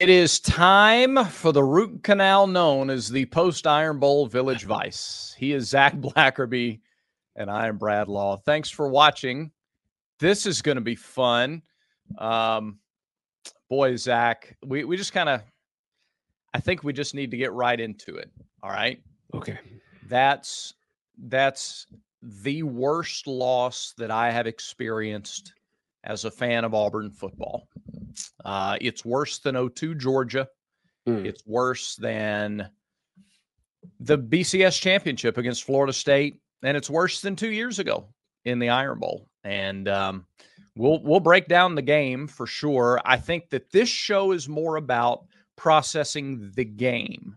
It is time for the root canal known as the post Iron Bowl Village Vice. He is Zac Blackerby, and I am Brad Law. Thanks for watching. This is going to be fun. Um, boy, Zac, we, we just kind of, I think we just need to get right into it. All right. Okay. That's, that's the worst loss that I have experienced as a fan of Auburn football. Uh, it's worse than 02 Georgia. Mm. It's worse than the BCS championship against Florida State, and it's worse than two years ago in the Iron Bowl. And um, we'll we'll break down the game for sure. I think that this show is more about processing the game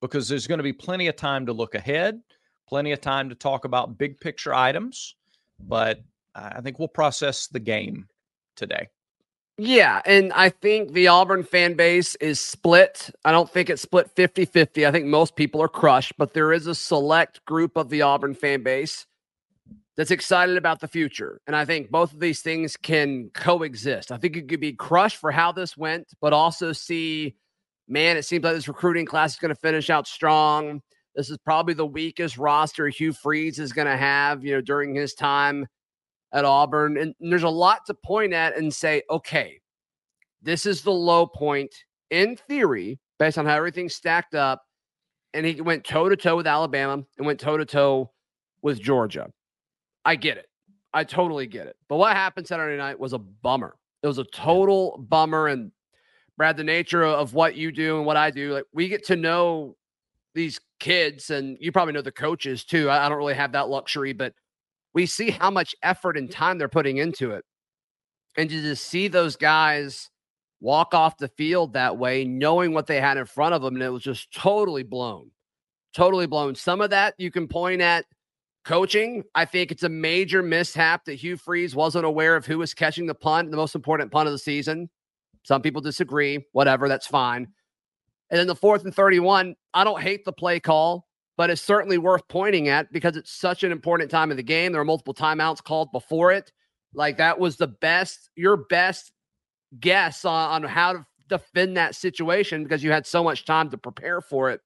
because there's going to be plenty of time to look ahead, plenty of time to talk about big picture items, but I think we'll process the game today. Yeah, and I think the Auburn fan base is split. I don't think it's split 50 50. I think most people are crushed, but there is a select group of the Auburn fan base that's excited about the future. And I think both of these things can coexist. I think you could be crushed for how this went, but also see, man, it seems like this recruiting class is going to finish out strong. This is probably the weakest roster Hugh Freeze is going to have, you know, during his time at Auburn. And there's a lot to point at and say, okay, this is the low point in theory, based on how everything's stacked up. And he went toe to toe with Alabama and went toe to toe with Georgia. I get it. I totally get it. But what happened Saturday night was a bummer. It was a total bummer. And Brad, the nature of what you do and what I do, like we get to know these kids, and you probably know the coaches too. I, I don't really have that luxury, but we see how much effort and time they're putting into it. And to just see those guys walk off the field that way, knowing what they had in front of them, and it was just totally blown. Totally blown. Some of that you can point at coaching. I think it's a major mishap that Hugh Freeze wasn't aware of who was catching the punt, the most important punt of the season. Some people disagree. Whatever, that's fine. And then the fourth and 31, I don't hate the play call but it's certainly worth pointing at because it's such an important time of the game. There are multiple timeouts called before it. Like that was the best, your best guess on, on how to defend that situation because you had so much time to prepare for it.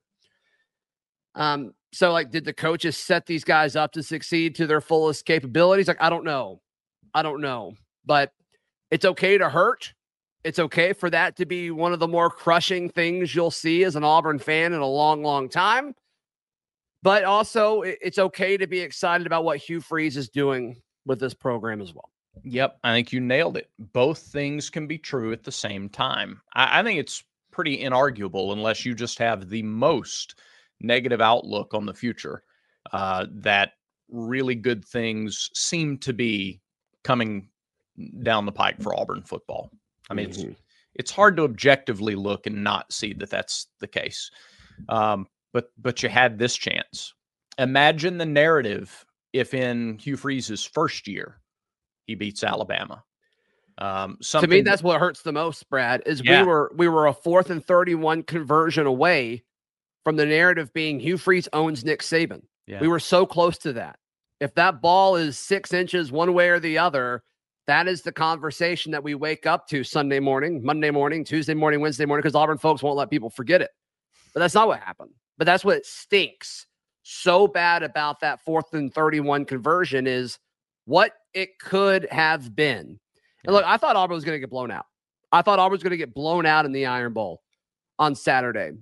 Um, so like, did the coaches set these guys up to succeed to their fullest capabilities? Like, I don't know. I don't know, but it's okay to hurt. It's okay for that to be one of the more crushing things you'll see as an Auburn fan in a long, long time. But also, it's okay to be excited about what Hugh Freeze is doing with this program as well. Yep, I think you nailed it. Both things can be true at the same time. I, I think it's pretty inarguable, unless you just have the most negative outlook on the future, uh, that really good things seem to be coming down the pike for Auburn football. I mean, mm-hmm. it's it's hard to objectively look and not see that that's the case. Um, but but you had this chance. Imagine the narrative if in Hugh Freeze's first year he beats Alabama. Um, to me, that's what hurts the most, Brad. Is yeah. we were we were a fourth and thirty-one conversion away from the narrative being Hugh Freeze owns Nick Saban. Yeah. We were so close to that. If that ball is six inches one way or the other, that is the conversation that we wake up to Sunday morning, Monday morning, Tuesday morning, Wednesday morning, because Auburn folks won't let people forget it. But that's not what happened. But that's what stinks so bad about that fourth and 31 conversion is what it could have been. And look, I thought Auburn was going to get blown out. I thought Auburn was going to get blown out in the Iron Bowl on Saturday.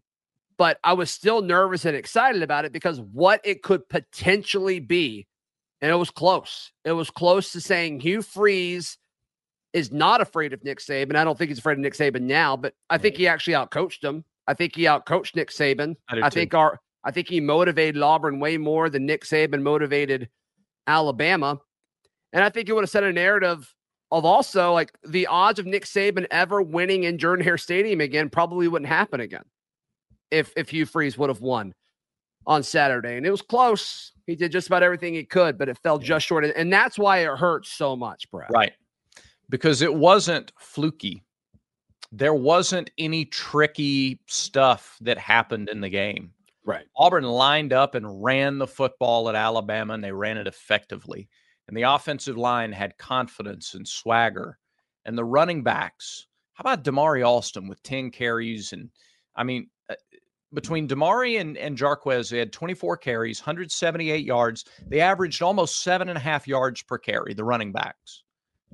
But I was still nervous and excited about it because what it could potentially be. And it was close. It was close to saying Hugh Freeze is not afraid of Nick Saban. I don't think he's afraid of Nick Saban now, but I think he actually outcoached him. I think he outcoached Nick Saban. I, I think our I think he motivated Auburn way more than Nick Saban motivated Alabama. And I think it would have set a narrative of also like the odds of Nick Saban ever winning in Jordan Hare Stadium again probably wouldn't happen again if if Hugh Freeze would have won on Saturday. And it was close. He did just about everything he could, but it fell just short. And that's why it hurts so much, Brad. Right. Because it wasn't fluky there wasn't any tricky stuff that happened in the game. Right. Auburn lined up and ran the football at Alabama and they ran it effectively. And the offensive line had confidence and swagger. And the running backs, how about Damari Alston with 10 carries? And I mean, uh, between Damari and, and Jarquez, they had 24 carries, 178 yards. They averaged almost seven and a half yards per carry, the running backs.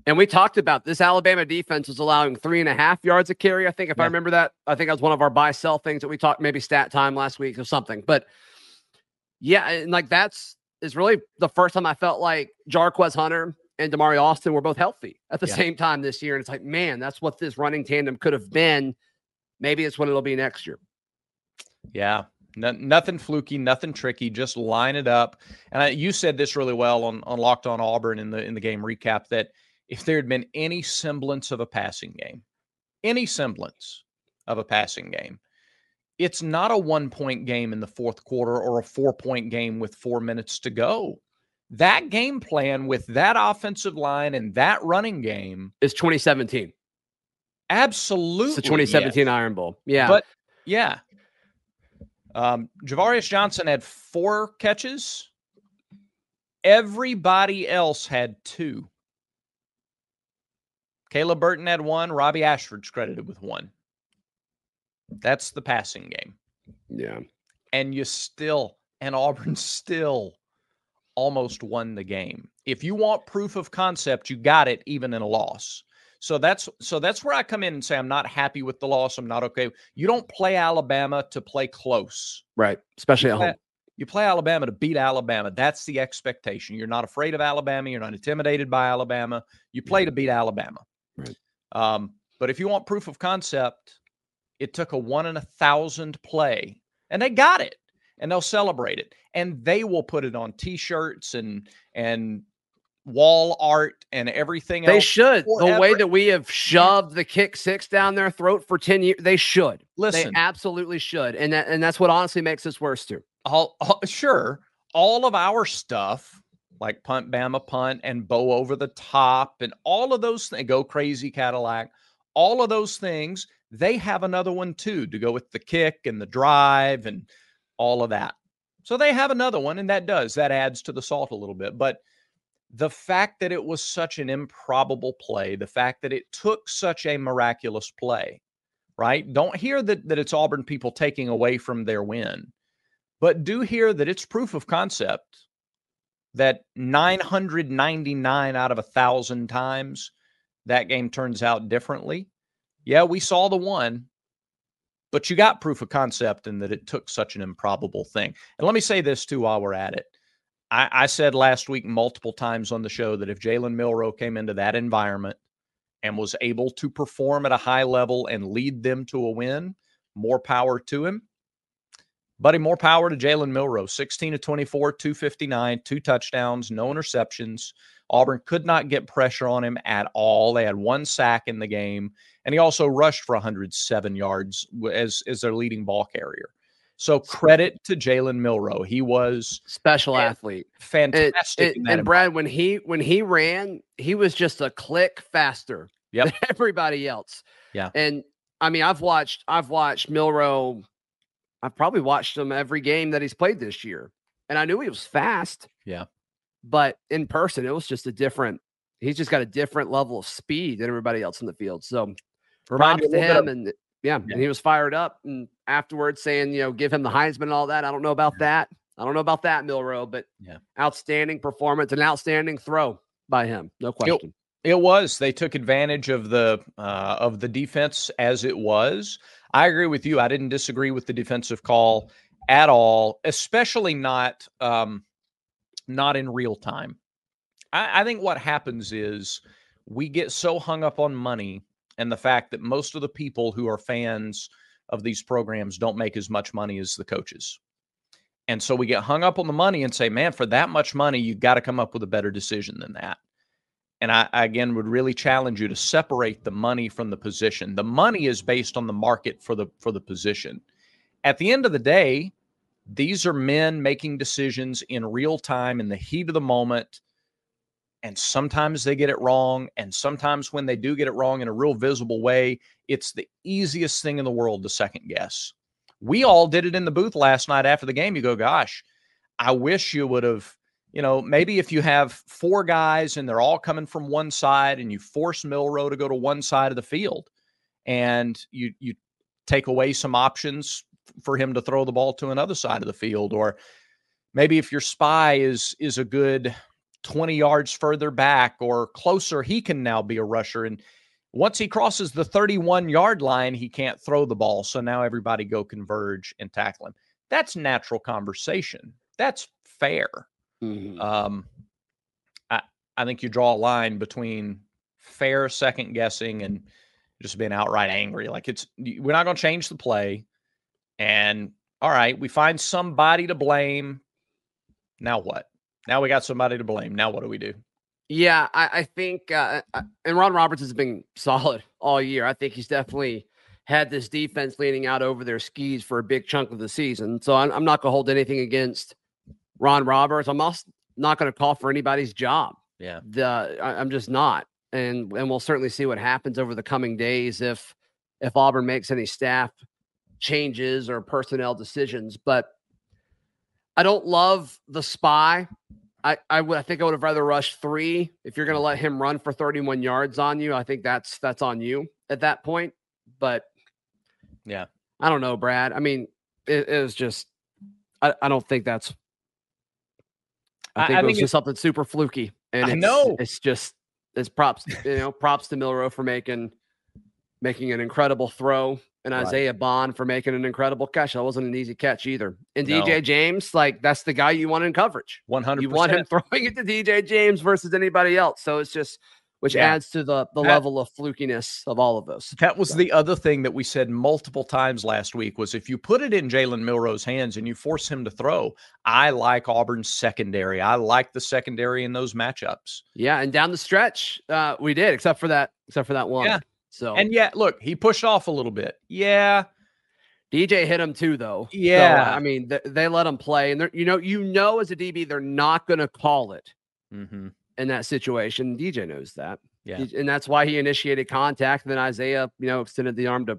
And we talked about this Alabama defense was allowing three and a half yards a carry. I think if yeah. I remember that, I think that was one of our buy sell things that we talked maybe stat time last week or something. But yeah, and like that's is really the first time I felt like Jarquez Hunter and Damari Alston were both healthy at the yeah. same time this year. And it's like, man, that's what this running tandem could have been. Maybe it's what it'll be next year. Yeah. No, nothing fluky, nothing tricky. Just line it up. And I, you said this really well on, on Locked On Auburn in the in the game recap that if there had been any semblance of a passing game, any semblance of a passing game, it's not a one point game in the fourth quarter or a four point game with four minutes to go. That game plan with that offensive line and that running game is 2017. Absolutely. It's the 2017 yes. Iron Bowl. Yeah. But yeah. Um, Ja'Varrius Johnson had four catches. Everybody else had two. Caleb Burton had one. Robbie Ashford's credited with one. That's the passing game. Yeah. And you still, and Auburn still almost won the game. If you want proof of concept, you got it even in a loss. So that's so that's where I come in and say I'm not happy with the loss. I'm not okay. You don't play Alabama to play close. Right. Especially at home. You play Alabama to beat Alabama. That's the expectation. You're not afraid of Alabama. You're not intimidated by Alabama. You play to beat Alabama. Right. Um, but if you want proof of concept, it took a one in a thousand play, and they got it, and they'll celebrate it, and they will put it on T-shirts and and wall art and everything they should forever. the way that we have shoved the kick six down their throat for 10 years they should listen they absolutely should and that and that's what honestly makes us worse too all, all, sure all of our stuff like punt bama punt and bow over the top and all of those things go crazy cadillac all of those things they have another one too to go with the kick and the drive and all of that. So they have another one and that does that adds to the salt a little bit but the fact that it was such an improbable play the fact that it took such a miraculous play right? Don't hear that that it's auburn people taking away from their win but do hear that it's proof of concept that 999 out of a thousand times that game turns out differently. Yeah, we saw the one, but you got proof of concept in that it took such an improbable thing. And let me say this too while we're at it. I, I said last week multiple times on the show that if Jalen Milroe came into that environment and was able to perform at a high level and lead them to a win, more power to him. Buddy, more power to Jalen Milroe. 16 to 24, 259, two touchdowns, no interceptions. Auburn could not get pressure on him at all. They had one sack in the game, and he also rushed for 107 yards as, as their leading ball carrier. So credit to Jalen Milroe. He was special athlete, fantastic. It, it, and Brad, when he when he ran, he was just a click faster yep. than everybody else. Yeah, and I mean, I've watched I've watched Milroe I've probably watched him every game that he's played this year. And I knew he was fast. Yeah. But in person, it was just a different, he's just got a different level of speed than everybody else in the field. So props to him. And yeah, yeah, and he was fired up. And afterwards saying, you know, give him the Heisman and all that. I don't know about that. I don't know about that, Milroe, but yeah, outstanding performance, an outstanding throw by him. No question. It, was. They took advantage of the uh, of the defense as it was. I agree with you. I didn't disagree with the defensive call at all, especially not um, not in real time. I, I think what happens is we get so hung up on money and the fact that most of the people who are fans of these programs don't make as much money as the coaches. And so we get hung up on the money and say, man, for that much money, you've got to come up with a better decision than that. And I, I, again would really challenge you to separate the money from the position. The money is based on the market for the for the position. At the end of the day, these are men making decisions in real time in the heat of the moment. And sometimes they get it wrong. And sometimes when they do get it wrong in a real visible way, it's the easiest thing in the world to second guess. We all did it in the booth last night after the game. You go, gosh, I wish you would have you know, maybe if you have four guys and they're all coming from one side and you force Milroe to go to one side of the field and you you take away some options for him to throw the ball to another side of the field or maybe if your spy is is a good 20 yards further back or closer he can now be a rusher and once he crosses the 31 yard line he can't throw the ball. So now everybody go converge and tackle him. That's natural conversation. That's fair Mhm. um i i think you draw a line between fair second guessing and just being outright angry like it's we're not going to change the play and all right, we find somebody to blame. Now what? Now we got somebody to blame. Now what do we do? Yeah, I, I think, uh, and Ron Roberts has been solid all year. I think he's definitely had this defense leaning out over their skis for a big chunk of the season. So I'm, I'm not going to hold anything against Ron Roberts. I'm also not going to call for anybody's job. Yeah. The I, I'm just not, and and we'll certainly see what happens over the coming days if if Auburn makes any staff changes or personnel decisions. But I don't love the spy. I, I would I think I would have rather rushed three. If you're gonna let him run for 31 yards on you, I think that's that's on you at that point. But Yeah. I don't know, Brad. I mean, it, it was just I, I don't think that's I think I it was think just something super fluky. And I it's, know. it's just it's props, you know, props to Milroe for making making an incredible throw and Right. Isaiah Bond for making an incredible catch. That wasn't an easy catch either. And No. DJ James, like that's the guy you want in coverage. 100%. You want him throwing it to DJ James versus anybody else. So it's just which Yeah. adds to the the That- level of flukiness of all of this. That was So- the other thing that we said multiple times last week was if you put it in Jalen Milroe's hands and you force him to throw, I like Auburn's secondary. I like the secondary in those matchups. Yeah, and down the stretch, uh, we did, except for that, except for that one. Yeah. So And yet, look, he pushed off a little bit. Yeah. DJ hit him too, though. So, Yeah. I mean, th- they let him play, and you know, you know, as a DB, they're not going to call it Mm-hmm. In that situation. DJ knows that, Yeah. And that's why he initiated contact. And then Isaiah, you know, extended the arm to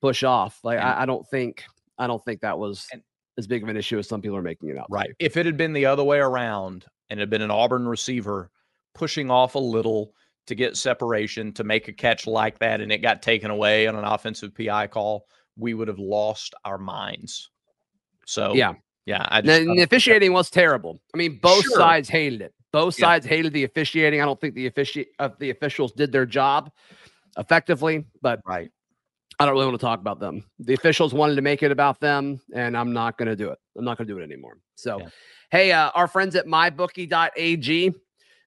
push off. Like And- I, I don't think, I don't think that was And- as big of an issue as some people are making it out. Right. If it had been the other way around and it had been an Auburn receiver pushing off a little to get separation to make a catch like that and it got taken away on an offensive PI call, we would have lost our minds. So, Yeah. yeah. I And just, the officiating was terrible. I mean, both Sure. sides hated it. Both Yeah. sides hated the officiating. I don't think the offici- uh, the officials did their job effectively, but right. I don't really want to talk about them. The officials wanted to make it about them, and I'm not going to do it. I'm not going to do it anymore. So, Yeah. hey, uh, our friends at mybookie.ag,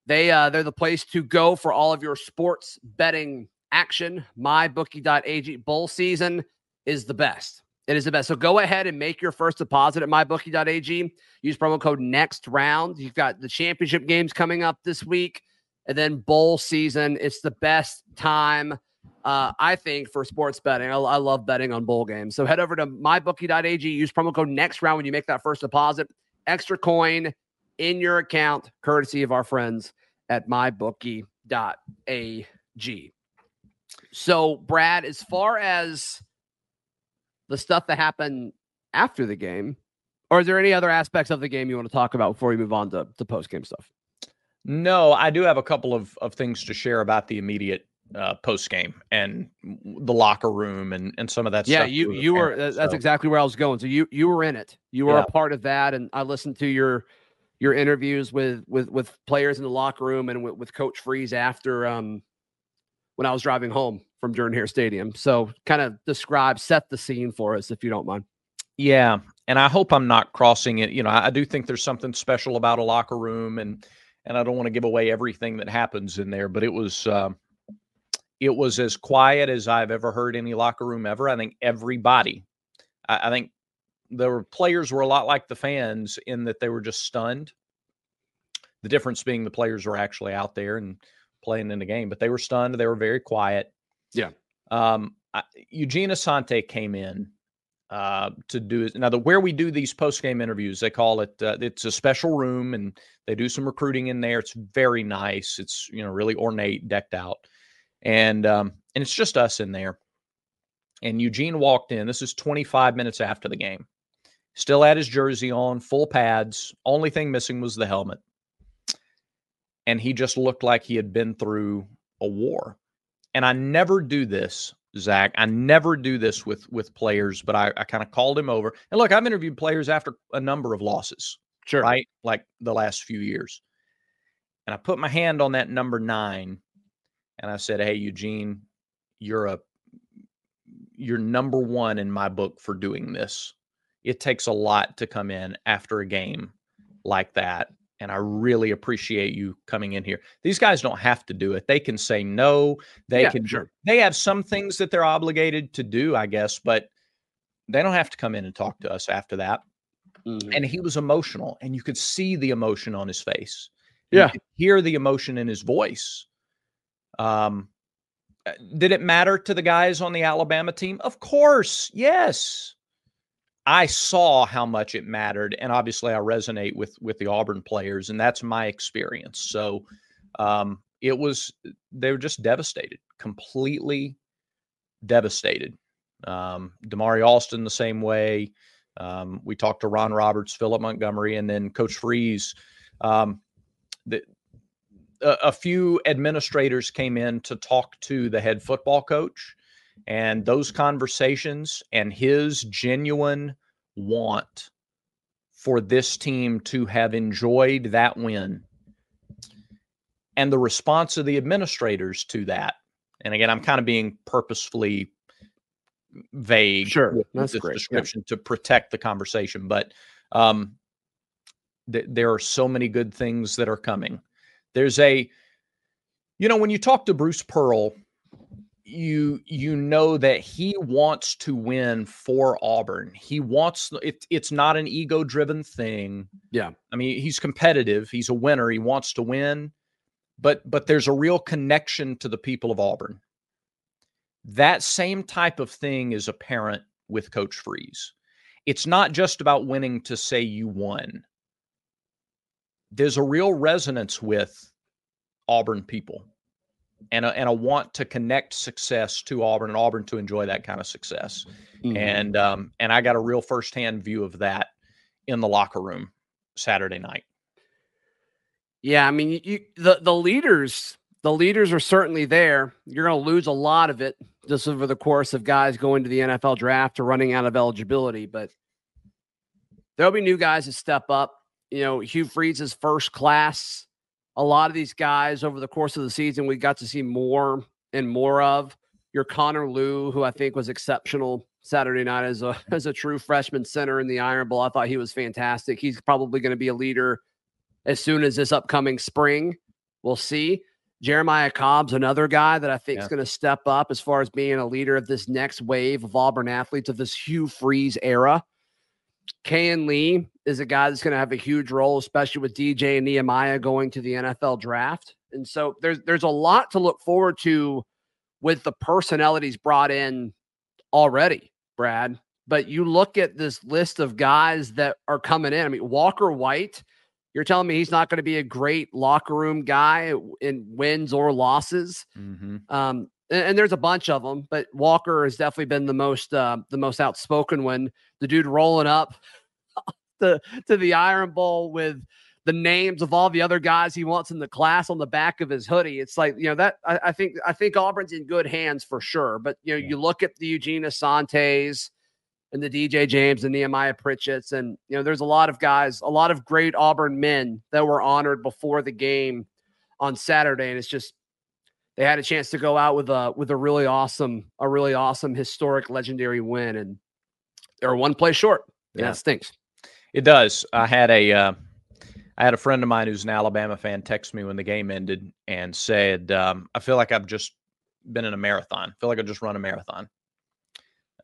they uh, they're the place to go for all of your sports betting action. Mybookie.ag bowl season is the best. It is the best. So go ahead and make your first deposit at mybookie.ag. Use promo code next round. You've got the championship games coming up this week, and then bowl season. It's the best time uh, I think for sports betting. I, I love betting on bowl games. So head over to mybookie.ag. Use promo code next round when you make that first deposit. Extra coin in your account, courtesy of our friends at mybookie.ag. So, Brad, as far as the stuff that happened after the game, or is there any other aspects of the game you want to talk about before we move on to, to post game stuff? No, I do have a couple of, of things to share about the immediate uh, post game and the locker room and, and some of that stuff. yeah you you were that's so. exactly where i was going so you you were in it you were Yeah. a part of that and i listened to your your interviews with with with players in the locker room and with, with coach freeze after um when i was driving home from jordan hare stadium so kind of describe set the scene for us if you don't mind Yeah, and I hope I'm not crossing it. You know, I, do think there's something special about a locker room, and and I don't want to give away everything that happens in there. But it was um it was as quiet as I've ever heard any locker room ever. I think everybody, I, I think the players were a lot like the fans in that they were just stunned. The difference being the players were actually out there and playing in the game, but they were stunned. They were very quiet. Yeah. Um, I, Eugene Asante came in uh, to do it. Now, the where we do these post game interviews, they call it. Uh, it's a special room, and they do some recruiting in there. It's very nice. It's you know really ornate, decked out, and um, and it's just us in there. And Eugene walked in. This is 25 minutes after the game. Still had his jersey on, full pads. Only thing missing was the helmet. And he just looked like he had been through a war. And I never do this, Zac. I never do this with with players, but I, I kind of called him over. And look, I've interviewed players after a number of losses, Sure. right? Like the last few years. And I put my hand on that number nine and I said, Hey, Eugene, you're a you're number one in my book for doing this. It takes a lot to come in after a game like that. And I really appreciate you coming in here. These guys don't have to do it. They can say no. They Yeah, can sure. they have some things that they're obligated to do, I guess, but they don't have to come in and talk to us after that. Mhm. And he was emotional, and you could see the emotion on his face. Yeah. could hear the emotion in his voice. Um, uh, did it matter to the guys on the Alabama team? Of course, yes. I saw how much it mattered, and obviously, I resonate with with the Auburn players, and that's my experience. So, um, it was they were just devastated, completely devastated. Um, Damari Alston the same way. Um, we talked to Ron Roberts, Philip Montgomery, and then Coach Freeze. Um, the, a, a few administrators came in to talk to the head football coach, and those conversations and his genuine want for this team to have enjoyed that win and the response of the administrators to that. And again, I'm kind of being purposefully vague Sure, with that's this great, yeah. description to protect the conversation, but um, th- there are so many good things that are coming. There's a, you know, when you talk to Bruce Pearl, you you know that he wants to win for Auburn. He wants it, it's not an ego driven thing. Yeah. I mean, he's competitive. He's a winner. He wants to win, but but there's a real connection to the people of Auburn. That same type of thing is apparent with Coach Freeze. It's not just about winning to say you won. There's a real resonance with Auburn people and a, and a want to connect success to Auburn and Auburn to enjoy that kind of success. Mhm. And um, and I got a real firsthand view of that in the locker room Saturday night. Yeah, I mean, you, you the the leaders, the leaders are certainly there. You're going to lose a lot of it just over the course of guys going to the NFL draft or running out of eligibility, but there'll be new guys that step up. You know, Hugh Freeze's first class. A lot of these guys over the course of the season, we got to see more and more of. Your Connor Lew, who I think was exceptional Saturday night as a as a true freshman center in the Iron Bowl. I thought he was fantastic. He's probably going to be a leader as soon as this upcoming spring. We'll see. Jeremiah Cobb's another guy that I think is going to step up as far as being a leader of this next wave of Auburn athletes of this Hugh Freeze era. Kayin Lee is a guy that's going to have a huge role, especially with DJ and Nehemiah going to the NFL draft. And so there's there's a lot to look forward to with the personalities brought in already, Brad. But you look at this list of guys that are coming in. I mean, Walker White, you're telling me he's not going to be a great locker room guy in wins or losses. Mm-hmm. Um, and, and there's a bunch of them, but Walker has definitely been the most uh, the most outspoken one. The dude rolling up the to the Iron Bowl with the names of all the other guys he wants in the class on the back of his hoodie. It's like you know that I, I think I think Auburn's in good hands for sure. But you know Yeah. you look at the Eugene Asantes and the DJ James and Nehemiah Pritchett's, and you know there's a lot of guys, a lot of great Auburn men that were honored before the game on Saturday, and it's just they had a chance to go out with a with a really awesome, a really awesome historic legendary win, and they're one play short. Yeah, it stinks. It does. I had a uh, I had a friend of mine who's an Alabama fan text me when the game ended and said, um, "I feel like I've just been in a marathon. I feel like I just run a marathon."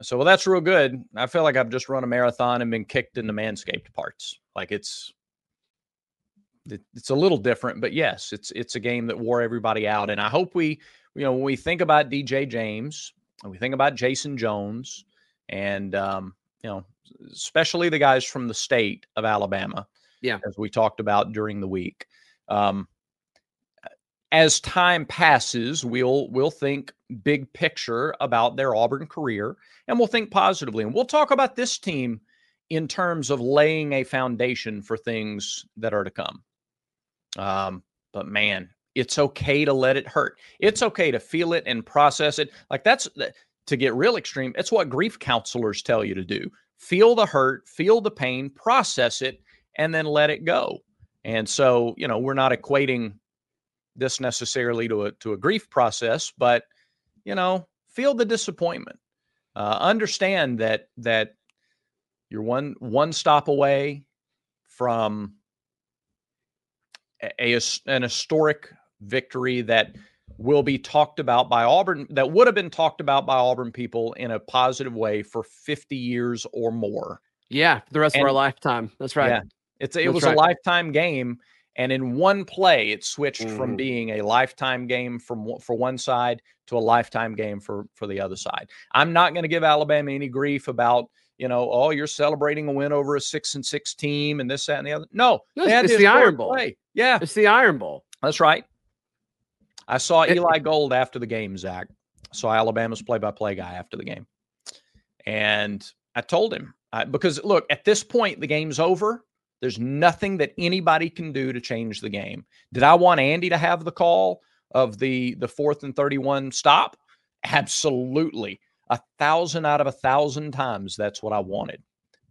So, well, that's real good. I feel like I've just run a marathon and been kicked in the manscaped parts. Like it's it, it's a little different, but yes, it's it's a game that wore everybody out. And I hope we, you know, when we think about DJ James and we think about Jason Jones and um, you know, especially the guys from the state of Alabama. Yeah. As we talked about during the week. Um, as time passes, we'll we'll think big picture about their Auburn career and we'll think positively. And we'll talk about this team in terms of laying a foundation for things that are to come. Um, but man, it's okay to let it hurt. It's okay to feel it and process it. Like that's to get real extreme, it's what grief counselors tell you to do. Feel the hurt, feel the pain, process it, and then let it go. And so, you know, we're not equating this necessarily to a to a grief process, but you know, feel the disappointment. Uh, understand that that you're one one stop away from a, an historic victory that will be talked about by Auburn that would have been talked about by Auburn people in a positive way for 50 years or more. Yeah, the rest and, of our lifetime. That's right. Yeah. It's it That's was right. a lifetime game and in one play it switched mm. from being a lifetime game from for one side to a lifetime game for for the other side. I'm not going to give Alabama any grief about you know, oh, you're celebrating a win over a six and six team and this, that, and the other. No, it's the Iron Bowl. Play. Yeah, it's the Iron Bowl. That's right. I saw Eli Gold after the game, Zac. I saw Alabama's play-by-play guy after the game, and I told him I, because look, at this point, the game's over. There's nothing that anybody can do to change the game. Did I want Andy to have the call of the the fourth and 31 stop? Absolutely. A thousand out of a thousand times that's what I wanted.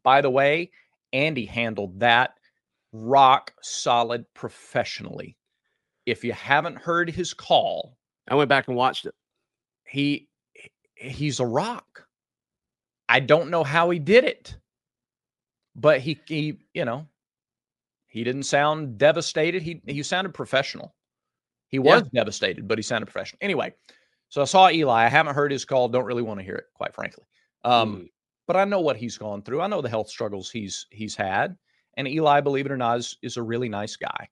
By the way, Andy handled that rock solid professionally. If you haven't heard his call, I went back and watched it. He he's a rock. I don't know how he did it. But he he, you know, he didn't sound devastated. He he sounded professional. He was yeah. devastated, but he sounded professional. Anyway, so I saw Eli. I haven't heard his call. Don't really want to hear it, quite frankly. Um, mm. But I know what he's gone through. I know the health struggles he's he's had. And Eli, believe it or not, is, is a really nice guy.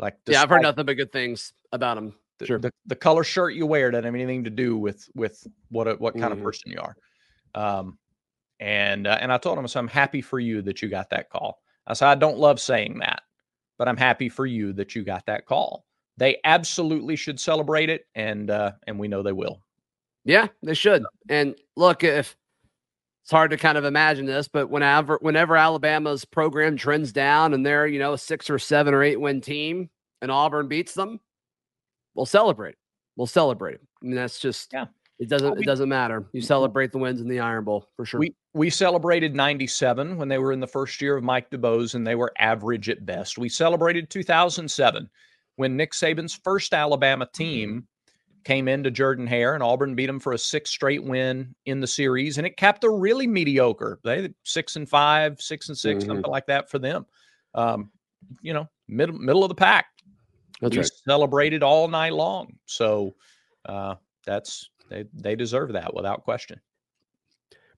Like, yeah, I've heard nothing but good things about him. The, sure. The, the color shirt you wear doesn't have anything to do with with what a, what kind mm. of person you are. Um, and uh, and I told him, so I'm happy for you that you got that call. I said, I don't love saying that, but I'm happy for you that you got that call. They absolutely should celebrate it, and uh, and we know they will. Yeah, they should. And look, if it's hard to kind of imagine this, but whenever whenever Alabama's program trends down and they're you know a six or seven or eight win team, and Auburn beats them, we'll celebrate. We'll celebrate. I mean, that's just yeah. It doesn't. It doesn't matter. You celebrate the wins in the Iron Bowl for sure. We we celebrated '97 when they were in the first year of Mike DuBose and they were average at best. We celebrated 2007 when Nick Saban's first Alabama team came into Jordan Hare and Auburn beat them for a six straight win in the series, and it capped a really mediocre. They six and five, six and 6 mm-hmm. something like that for them. Um, you know, middle middle of the pack. That's we right. celebrated all night long. So uh, that's they they deserve that without question.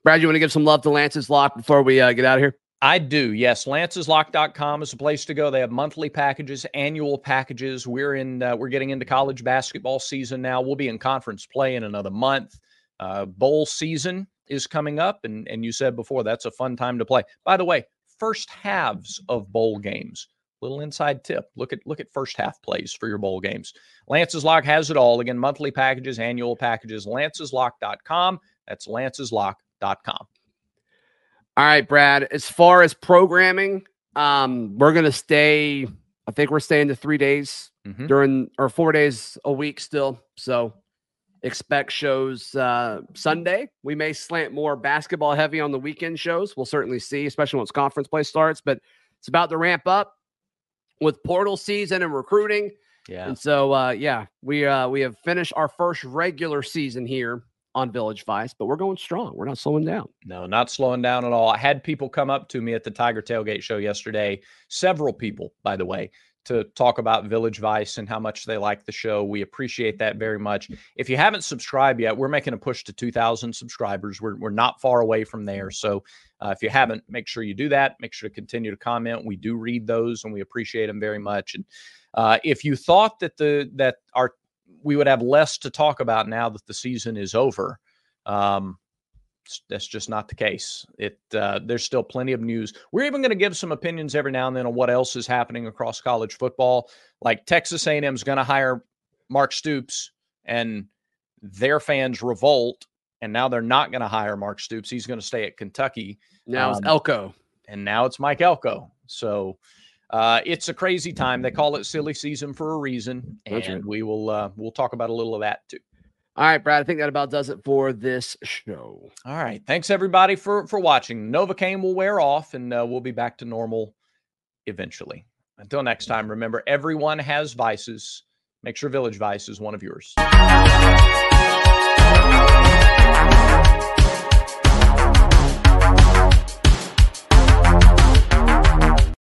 Brad, you want to give some love to Lance's Lock before we uh, get out of here? I do. Yes, lanceslock.com is the place to go. They have monthly packages, annual packages. We're in uh, we're getting into college basketball season now. We'll be in conference play in another month. Uh, bowl season is coming up and and you said before that's a fun time to play. By the way, first halves of bowl games little inside tip. Look at look at first half plays for your bowl games. Lance's Lock has it all. Again, monthly packages, annual packages, lanceslock.com. That's lanceslock.com. All right, Brad. As far as programming, um, we're gonna stay. I think we're staying to three days mm-hmm. during or four days a week still. So expect shows uh, Sunday. We may slant more basketball heavy on the weekend shows. We'll certainly see, especially once conference play starts. But it's about to ramp up with portal season and recruiting. Yeah. And so uh yeah, we uh we have finished our first regular season here on Village Vice, but we're going strong. We're not slowing down. No, not slowing down at all. I had people come up to me at the Tiger Tailgate show yesterday, several people, by the way, to talk about Village Vice and how much they like the show. We appreciate that very much. If you haven't subscribed yet, we're making a push to 2,000 subscribers. We're, we're not far away from there. So uh, if you haven't, make sure you do that. Make sure to continue to comment. We do read those and we appreciate them very much. And uh, if you thought that the that our we would have less to talk about now that the season is over, um, that's just not the case. It uh, there's still plenty of news. We're even going to give some opinions every now and then on what else is happening across college football. Like Texas A&M is going to hire Mark Stoops, and their fans revolt, and now they're not going to hire Mark Stoops. He's going to stay at Kentucky. Now um, it's Elko, and now it's Mike Elko. So uh, it's a crazy time. They call it silly season for a reason, and right. we will uh, we'll talk about a little of that too. All right, Brad. I think that about does it for this show. All right. Thanks everybody for for watching. Novocaine will wear off, and uh, we'll be back to normal eventually. Until next time, remember everyone has vices. Make sure Village Vice is one of yours.